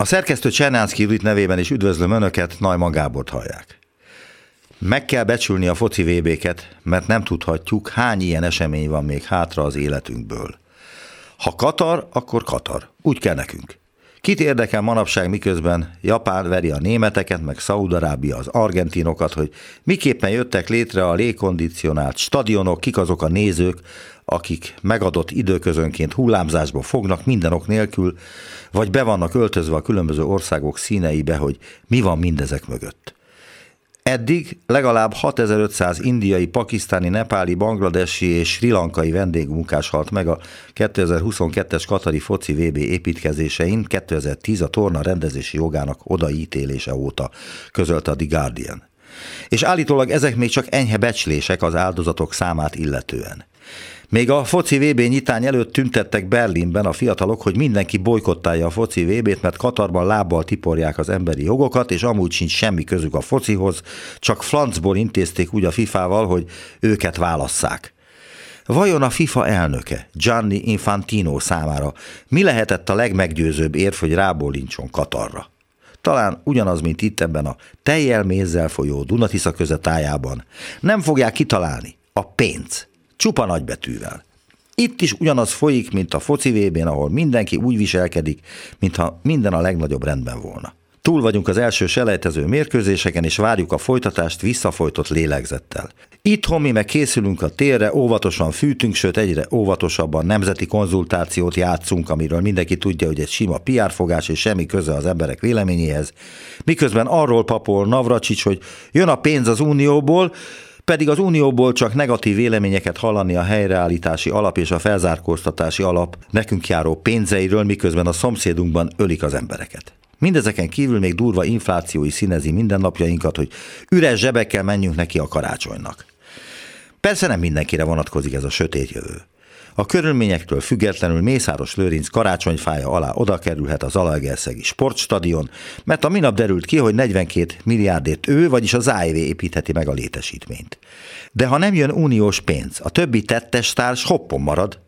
A szerkesztő Csernánszki Judit nevében is üdvözlöm Önöket, Najman Gábort hallják. Meg kell becsülni a foci VB-ket, mert nem tudhatjuk, hány ilyen esemény van még hátra az életünkből. Ha Katar, akkor Katar. Úgy kell nekünk. Kit érdekel manapság, miközben Japán veri a németeket, meg Szaudarábia az argentinokat, hogy miképpen jöttek létre a légkondicionált stadionok, kik azok a nézők, akik megadott időközönként hullámzásba fognak minden nélkül, vagy be vannak öltözve a különböző országok színeibe, hogy mi van mindezek mögött. Eddig legalább 6500 indiai, pakisztáni, nepáli, bangladesi és sri lankai vendégmunkás halt meg a 2022-es Katari foci VB építkezésein 2010 a torna rendezési jogának odaítélése óta, közölte a The Guardian. És állítólag ezek még csak enyhe becslések az áldozatok számát illetően. Még a foci VB nyitány előtt tüntettek Berlinben a fiatalok, hogy mindenki bolykottálja a foci VB-t, mert Katarban lábbal tiporják az emberi jogokat, és amúgy sincs semmi közük a focihoz, csak flancból intézték úgy a FIFA-val, hogy őket válasszák. Vajon a FIFA elnöke, Gianni Infantino számára mi lehetett a legmeggyőzőbb érv, hogy rábólincson Katarra? Talán ugyanaz, mint itt ebben a tejjel mézzel folyó Dunatisza közetájában. Nem fogják kitalálni. A pénz. Csupa nagybetűvel. Itt is ugyanaz folyik, mint a foci vb ahol mindenki úgy viselkedik, mintha minden a legnagyobb rendben volna. Túl vagyunk az első selejtező mérkőzéseken, és várjuk a folytatást visszafolytott lélegzettel. Itthon mi meg készülünk a térre, óvatosan fűtünk, sőt egyre óvatosabban nemzeti konzultációt játszunk, amiről mindenki tudja, hogy egy sima piárfogás és semmi köze az emberek véleményéhez. Miközben arról papol Navracsics, hogy jön a pénz az unióból, pedig az Unióból csak negatív véleményeket hallani a helyreállítási alap és a felzárkóztatási alap nekünk járó pénzeiről, miközben a szomszédunkban ölik az embereket. Mindezeken kívül még durva inflációi színezi mindennapjainkat, hogy üres zsebekkel menjünk neki a karácsonynak. Persze nem mindenkire vonatkozik ez a sötét jövő. A körülményektől függetlenül Mészáros Lőrinc karácsonyfája alá oda kerülhet az Alaegerszegi sportstadion, mert a minap derült ki, hogy 42 milliárdért ő, vagyis az AIV építheti meg a létesítményt. De ha nem jön uniós pénz, a többi tettes társ hoppon marad,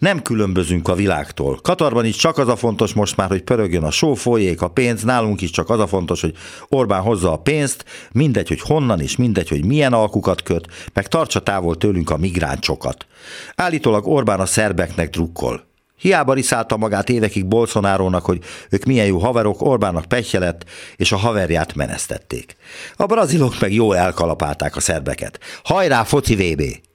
nem különbözünk a világtól. Katarban is csak az a fontos most már, hogy pörögjön a só, folyék a pénz, nálunk is csak az a fontos, hogy Orbán hozza a pénzt, mindegy, hogy honnan és mindegy, hogy milyen alkukat köt, meg tartsa távol tőlünk a migráncsokat. Állítólag Orbán a szerbeknek drukkol. Hiába riszálta magát évekig Bolsonárónak, hogy ők milyen jó haverok, Orbánnak pehje lett, és a haverját menesztették. A brazilok meg jól elkalapálták a szerbeket. Hajrá, foci VB!